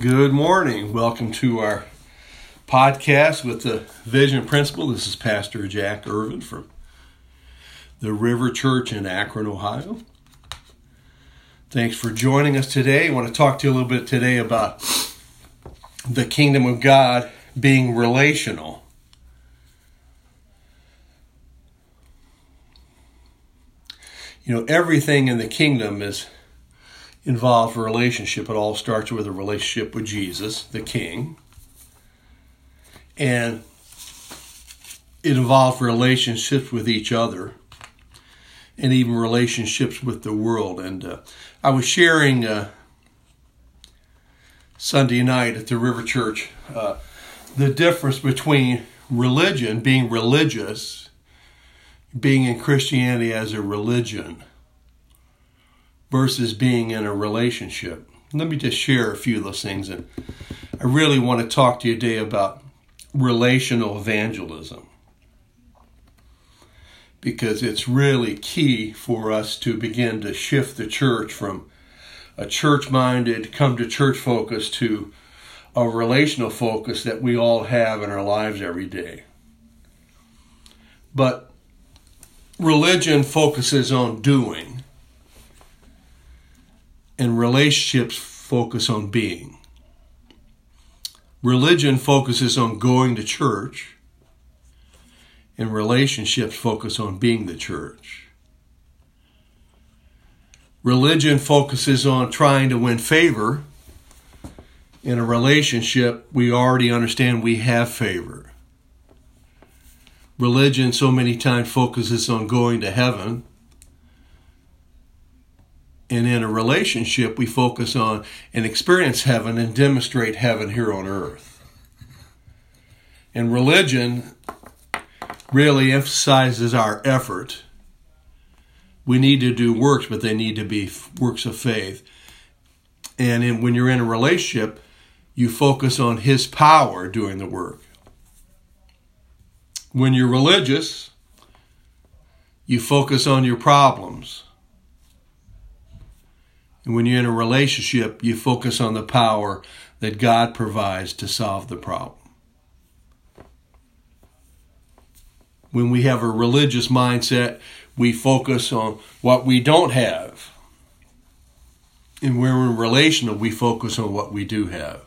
Good morning. Welcome to our podcast with the Vision Principle. This is Pastor Jack Irvin from the River Church in Akron, Ohio. Thanks for joining us today. I want to talk to you a little bit today about the kingdom of God being relational. You know, everything in the kingdom is involved a relationship. It all starts with a relationship with Jesus, the King. And it involved relationships with each other and even relationships with the world. And uh, I was sharing uh, Sunday night at the River Church uh, the difference between religion, being religious, being in Christianity as a religion versus being in a relationship. Let me just share a few of those things. And I really want to talk to you today about relational evangelism because it's really key for us to begin to shift the church from a church minded, come to church focus to a relational focus that we all have in our lives every day. But religion focuses on doing and relationships focus on being. Religion focuses on going to church, and relationships focus on being the church. Religion focuses on trying to win favor. In a relationship, we already understand we have favor. Religion so many times focuses on going to heaven and in a relationship, we focus on and experience heaven and demonstrate heaven here on earth. And religion really emphasizes our effort. We need to do works, but they need to be works of faith. And in, when you're in a relationship, you focus on His power doing the work. When you're religious, you focus on your problems. And when you're in a relationship, you focus on the power that God provides to solve the problem. When we have a religious mindset, we focus on what we don't have. And when we're relational, we focus on what we do have.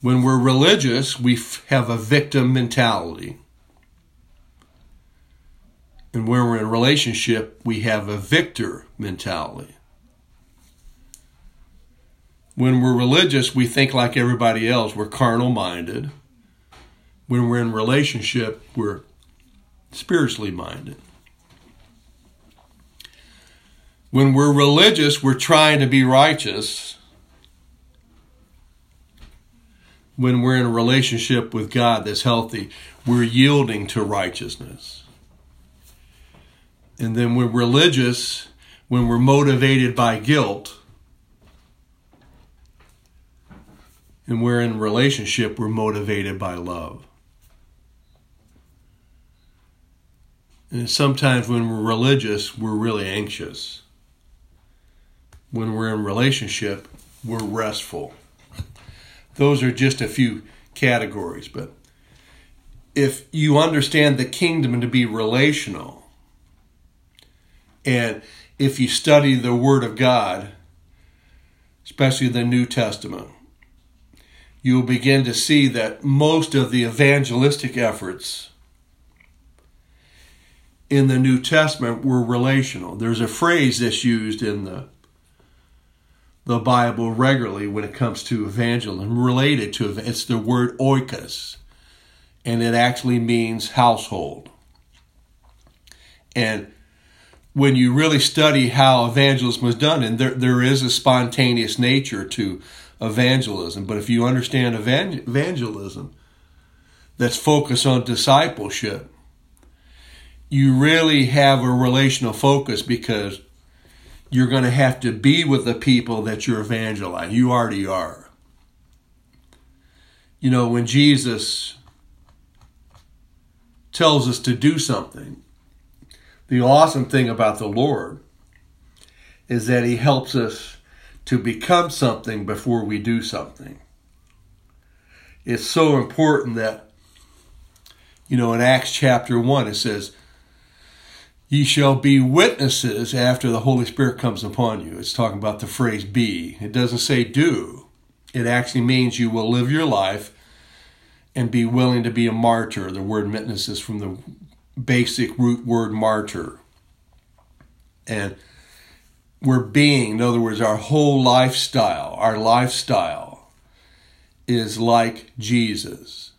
When we're religious, we have a victim mentality. And when we're in a relationship, we have a victor mentality. When we're religious, we think like everybody else. We're carnal minded. When we're in relationship, we're spiritually minded. When we're religious, we're trying to be righteous. When we're in a relationship with God that's healthy, we're yielding to righteousness. And then we're religious when we're motivated by guilt. And we're in relationship, we're motivated by love. And sometimes when we're religious, we're really anxious. When we're in relationship, we're restful. Those are just a few categories, but if you understand the kingdom to be relational, and if you study the Word of God, especially the New Testament, you'll begin to see that most of the evangelistic efforts in the New Testament were relational. There's a phrase that's used in the the Bible regularly when it comes to evangelism, related to it's the word oikos, and it actually means household. And when you really study how evangelism was done, and there, there is a spontaneous nature to evangelism, but if you understand evangelism that's focused on discipleship, you really have a relational focus because you're going to have to be with the people that you're evangelizing. You already are. You know, when Jesus tells us to do something, the awesome thing about the Lord is that He helps us to become something before we do something. It's so important that, you know, in Acts chapter 1, it says, Ye shall be witnesses after the Holy Spirit comes upon you. It's talking about the phrase be. It doesn't say do. It actually means you will live your life and be willing to be a martyr. The word witness is from the basic root word martyr. And we're being, in other words, our whole lifestyle, our lifestyle is like Jesus.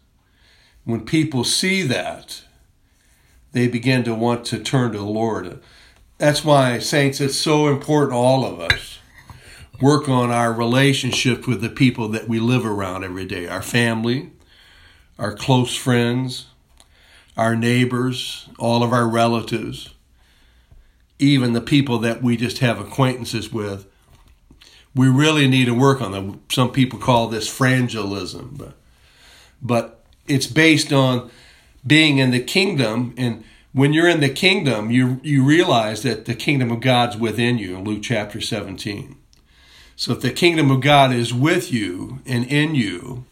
When people see that, they begin to want to turn to the Lord. That's why, saints, it's so important, all of us work on our relationship with the people that we live around every day our family, our close friends, our neighbors, all of our relatives, even the people that we just have acquaintances with. We really need to work on them. Some people call this frangelism, but, but it's based on being in the kingdom. And when you're in the kingdom, you, you realize that the kingdom of God's within you in Luke chapter 17. So if the kingdom of God is with you and in you,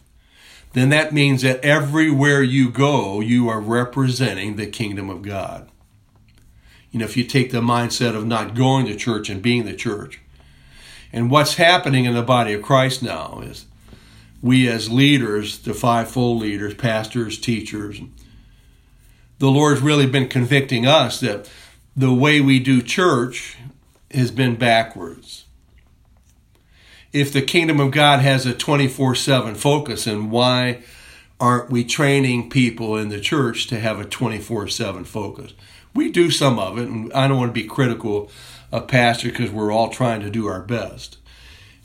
then that means that everywhere you go, you are representing the kingdom of God. You know, if you take the mindset of not going to church and being the church. And what's happening in the body of Christ now is we as leaders, the fivefold leaders, pastors, teachers, the Lord's really been convicting us that the way we do church has been backwards if the kingdom of God has a 24 7 focus, and why aren't we training people in the church to have a 24 7 focus? We do some of it, and I don't want to be critical of pastors because we're all trying to do our best.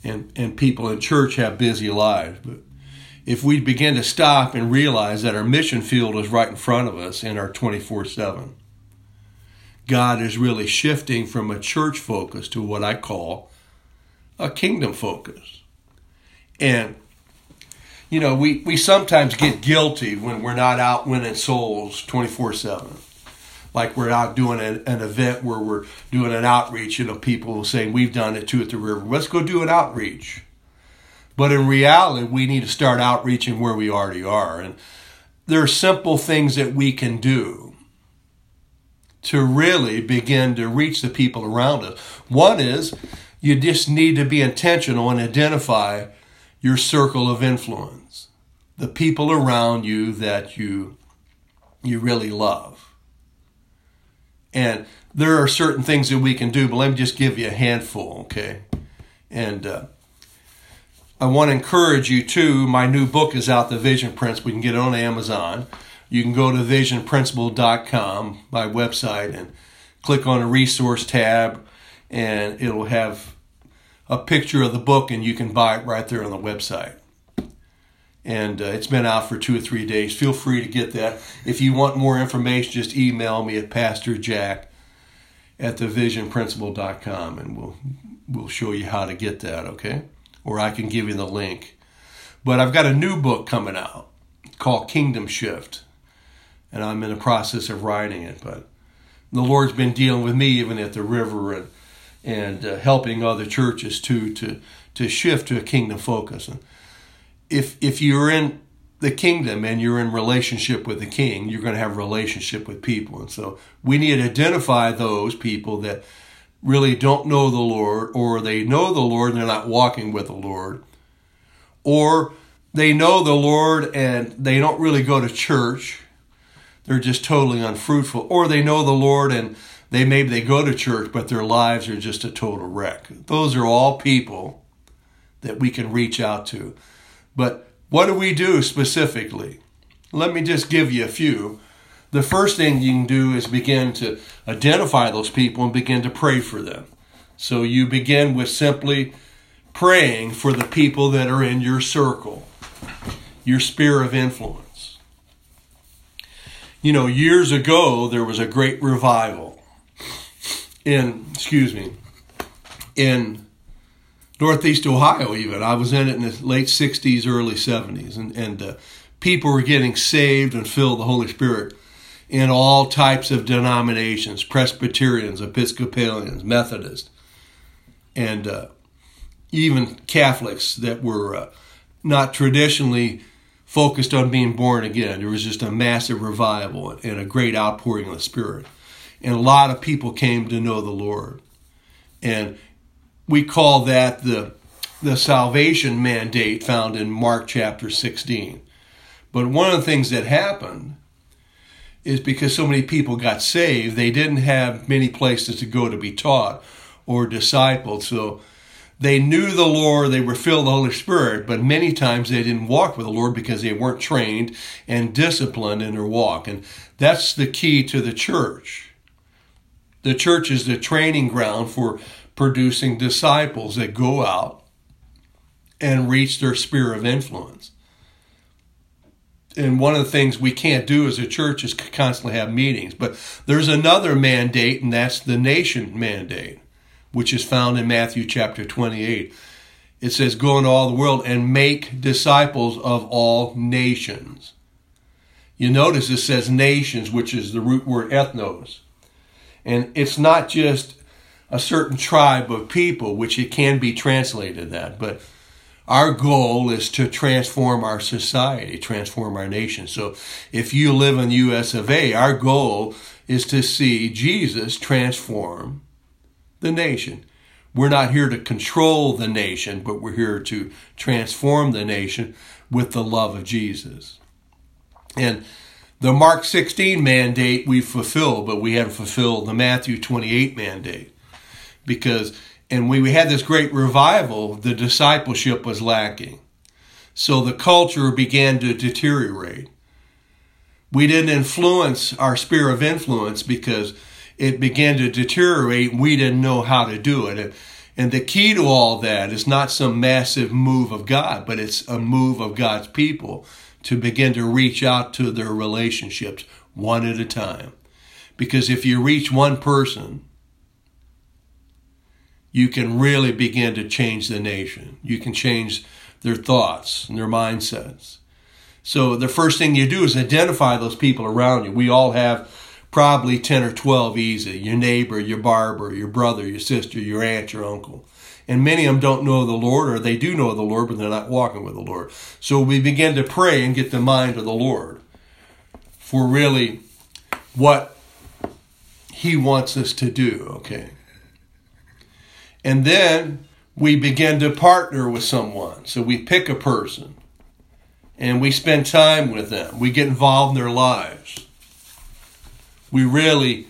And, and people in church have busy lives. But if we begin to stop and realize that our mission field is right in front of us in our 24 7, God is really shifting from a church focus to what I call a kingdom focus. And, you know, we, we sometimes get guilty when we're not out winning souls 24 7. Like we're out doing an, an event where we're doing an outreach, you know, people saying, We've done it too at the river. Let's go do an outreach. But in reality, we need to start outreaching where we already are. And there are simple things that we can do to really begin to reach the people around us. One is you just need to be intentional and identify your circle of influence, the people around you that you you really love. And there are certain things that we can do, but let me just give you a handful, okay? And uh, I want to encourage you too. My new book is out, The Vision Principle. You can get it on Amazon. You can go to visionprinciple.com, my website, and click on the resource tab and it'll have a picture of the book and you can buy it right there on the website. And uh, it's been out for two or three days. Feel free to get that. If you want more information, just email me at Pastor Jack at thevisionprinciple.com and we'll we'll show you how to get that, okay? Or I can give you the link. But I've got a new book coming out called Kingdom Shift. And I'm in the process of writing it, but the Lord's been dealing with me even at the river and and uh, helping other churches too to to shift to a kingdom focus. And if if you're in the kingdom and you're in relationship with the king, you're going to have relationship with people. And so we need to identify those people that really don't know the Lord or they know the Lord and they're not walking with the Lord. Or they know the Lord and they don't really go to church. They're just totally unfruitful. Or they know the Lord and they maybe they go to church, but their lives are just a total wreck. Those are all people that we can reach out to. But what do we do specifically? Let me just give you a few. The first thing you can do is begin to identify those people and begin to pray for them. So you begin with simply praying for the people that are in your circle, your sphere of influence. You know, years ago, there was a great revival in excuse me in northeast ohio even i was in it in the late 60s early 70s and, and uh, people were getting saved and filled the holy spirit in all types of denominations presbyterians episcopalians methodists and uh, even Catholics that were uh, not traditionally focused on being born again. There was just a massive revival and a great outpouring of the Spirit. And a lot of people came to know the Lord. And we call that the, the salvation mandate found in Mark chapter 16. But one of the things that happened is because so many people got saved, they didn't have many places to go to be taught or discipled. So they knew the Lord, they were filled with the Holy Spirit, but many times they didn't walk with the Lord because they weren't trained and disciplined in their walk. And that's the key to the church. The church is the training ground for producing disciples that go out and reach their sphere of influence. And one of the things we can't do as a church is constantly have meetings. But there's another mandate, and that's the nation mandate which is found in Matthew chapter 28. It says, Go into all the world and make disciples of all nations. You notice it says nations, which is the root word ethnos. And it's not just a certain tribe of people, which it can be translated that, but our goal is to transform our society, transform our nation. So if you live in the US of A, our goal is to see Jesus transform the nation. We're not here to control the nation, but we're here to transform the nation with the love of Jesus. And the Mark 16 mandate we fulfilled, but we haven't fulfilled the Matthew 28 mandate. Because, and when we had this great revival, the discipleship was lacking. So the culture began to deteriorate. We didn't influence our sphere of influence because it began to deteriorate. We didn't know how to do it. And the key to all that is not some massive move of God, but it's a move of God's people to begin to reach out to their relationships one at a time. Because if you reach one person, you can really begin to change the nation. You can change their thoughts and their mindsets. So the first thing you do is identify those people around you. We all have probably 10 or 12 easy your neighbor, your barber, your brother, your sister, your aunt, your uncle. And many of them don't know the Lord, or they do know the Lord, but they're not walking with the Lord. So we begin to pray and get the mind of the Lord for really what He wants us to do, okay? And then we begin to partner with someone. So we pick a person and we spend time with them. We get involved in their lives we really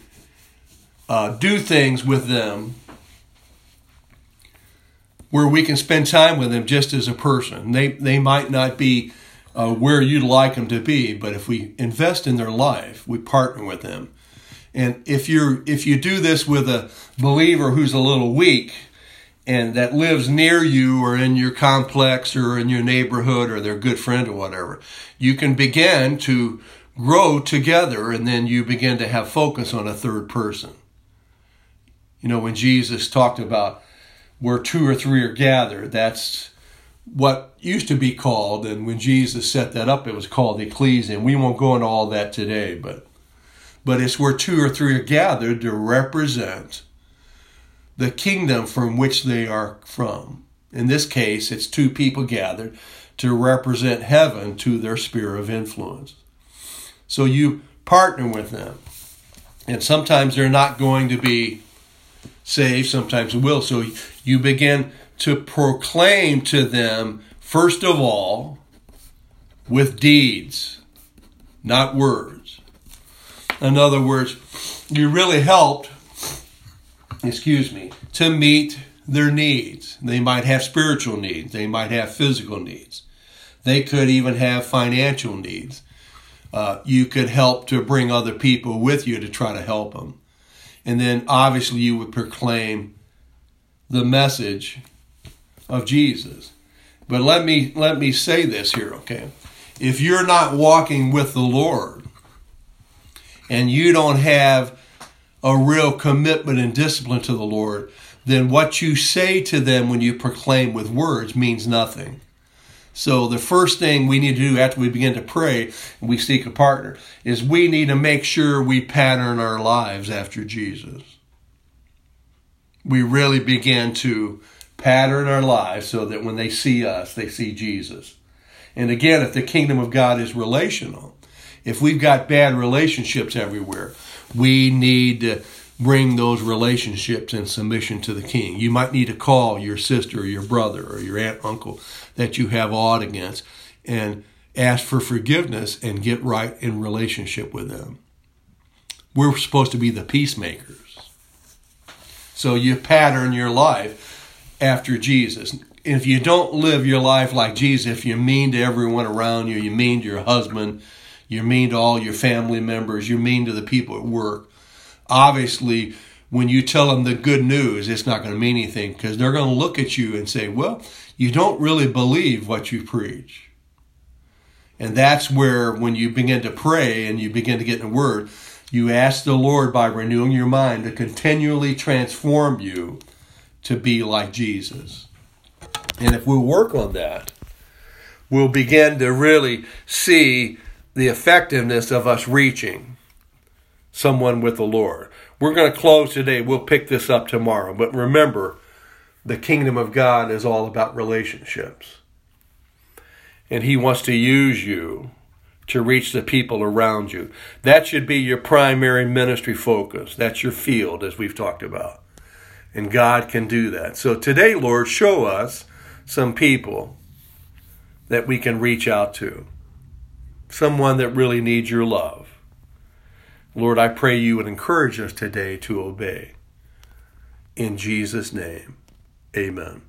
uh, do things with them where we can spend time with them just as a person. They they might not be uh, where you'd like them to be, but if we invest in their life, we partner with them. And if you're if you do this with a believer who's a little weak and that lives near you or in your complex or in your neighborhood or their good friend or whatever, you can begin to grow together and then you begin to have focus on a third person. You know, when Jesus talked about where two or three are gathered, that's what used to be called, and when Jesus set that up, it was called ecclesia. And we won't go into all that today, but but it's where two or three are gathered to represent the kingdom from which they are from. In this case, it's two people gathered to represent heaven to their sphere of influence. So you partner with them. And sometimes they're not going to be saved, sometimes will. So you begin to proclaim to them, first of all, with deeds, not words. In other words, you really helped, excuse me, to meet their needs. They might have spiritual needs, they might have physical needs, they could even have financial needs uh, you could help to bring other people with you to try to help them. And then obviously you would proclaim the message of Jesus. But let me let me say this here, okay? If you're not walking with the Lord and you don't have a real commitment and discipline to the Lord, then what you say to them when you proclaim with words means nothing. So the first thing we need to do after we begin to pray and we seek a partner is we need to make sure we pattern our lives after Jesus. We really begin to pattern our lives so that when they see us, they see Jesus. And again, if the kingdom of God is relational, if we've got bad relationships everywhere, we need to bring those relationships in submission to the king. You might need to call your sister or your brother or your aunt, uncle that you have aught against and ask for forgiveness and get right in relationship with them. We're supposed to be the peacemakers. So you pattern your life after Jesus. If you don't live your life like Jesus, if you're mean to everyone around you, you're mean to your husband, you're mean to all your family members, you're mean to the people at work, obviously, when you tell them the good news, it's not going to mean anything because they're going to look at you and say, well, you don't really believe what you preach. And that's where, when you begin to pray and you begin to get in the Word, you ask the Lord by renewing your mind to continually transform you to be like Jesus. And if we work on that, we'll begin to really see the effectiveness of us reaching someone with the Lord. We're going to close today. We'll pick this up tomorrow. But remember, the kingdom of God is all about relationships. And He wants to use you to reach the people around you. That should be your primary ministry focus. That's your field, as we've talked about. And God can do that. So today, Lord, show us some people that we can reach out to, someone that really needs your love. Lord, I pray you would encourage us today to obey. In Jesus' name, amen.